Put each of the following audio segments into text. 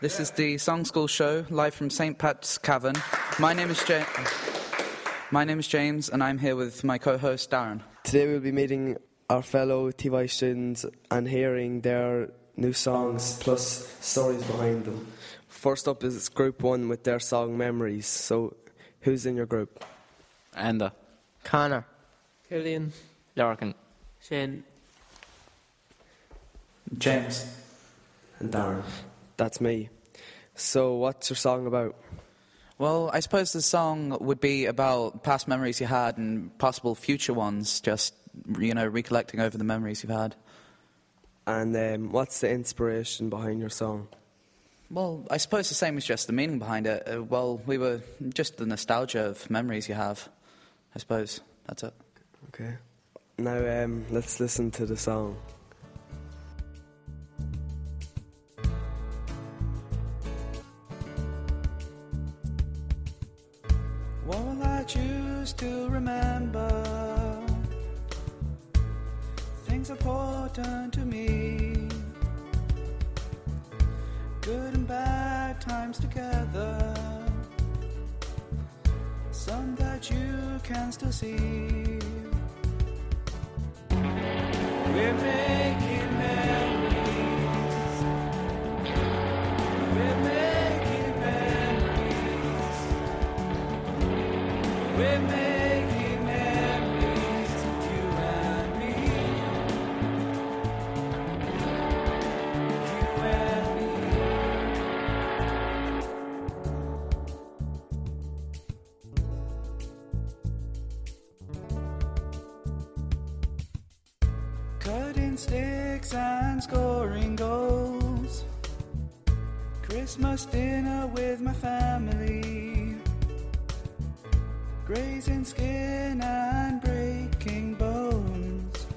This is the Song School show live from St. Pat's Cavan. My name is James. My name is James, and I'm here with my co-host Darren. Today we'll be meeting our fellow TY students and hearing their new songs plus stories behind them. First up is Group One with their song Memories. So, who's in your group? Enda. Connor. Killian. Larkin. Shane. James. And Darren. That's me. So, what's your song about? Well, I suppose the song would be about past memories you had and possible future ones. Just you know, recollecting over the memories you've had. And um, what's the inspiration behind your song? Well, I suppose the same as just the meaning behind it. Uh, well, we were just the nostalgia of memories you have. I suppose that's it. Okay. Now um, let's listen to the song. Things important to me. Good and bad times together. Some that you can still see. We're making memories. We're making memories. We're making Cutting sticks and scoring goals. Christmas dinner with my family grazing skin and breaking bones.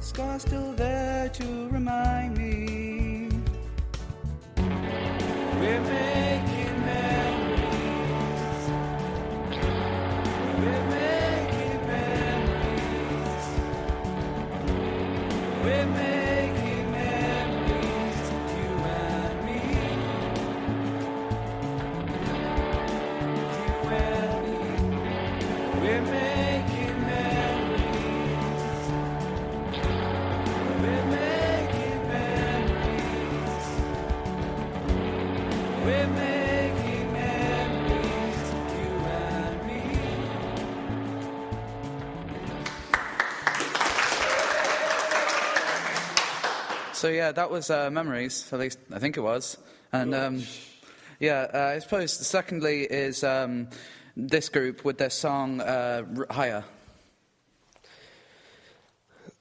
Scars still there to remind me. We're So yeah, that was uh, memories. At least I think it was. And um, yeah, uh, I suppose. Secondly, is um, this group with their song uh, "Higher."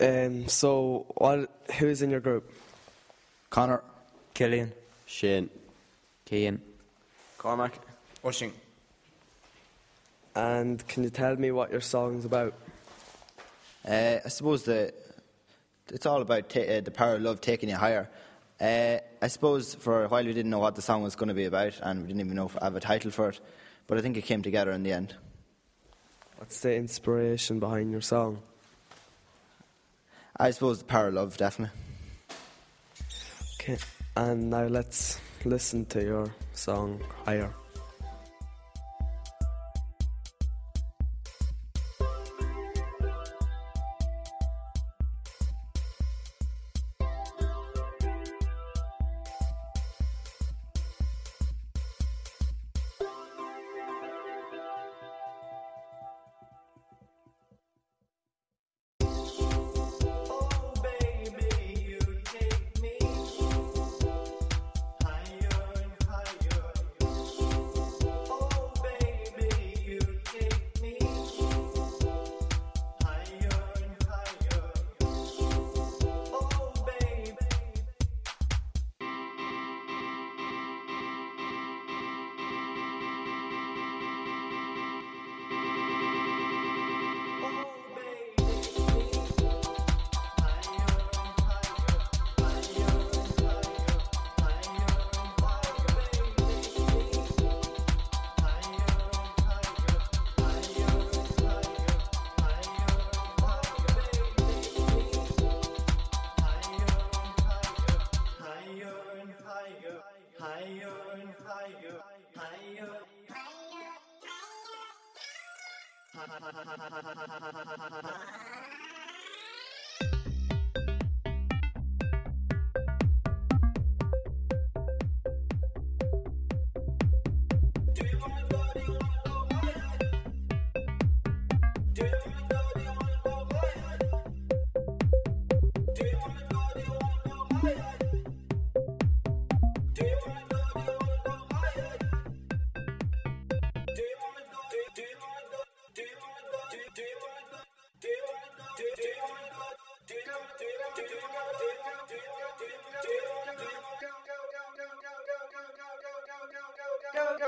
Um, so, what? Who's in your group? Connor. Killian. Shane. Cian. Cormac. Oisín. And can you tell me what your song's about? Uh, I suppose the it's all about ta- uh, the power of love taking you higher. Uh, I suppose for a while we didn't know what the song was going to be about, and we didn't even know if I have a title for it. But I think it came together in the end. What's the inspiration behind your song? I suppose the power of love, definitely. Okay. And now let's listen to your song Higher. higher, higher and higher, higher. higher.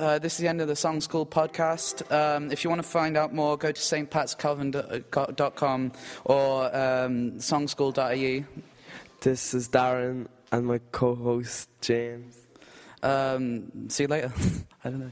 Uh, this is the end of the Song School podcast. Um, if you want to find out more, go to stpatscavan.com or um, songschool.ie. This is Darren and my co-host James. Um, see you later. I don't know.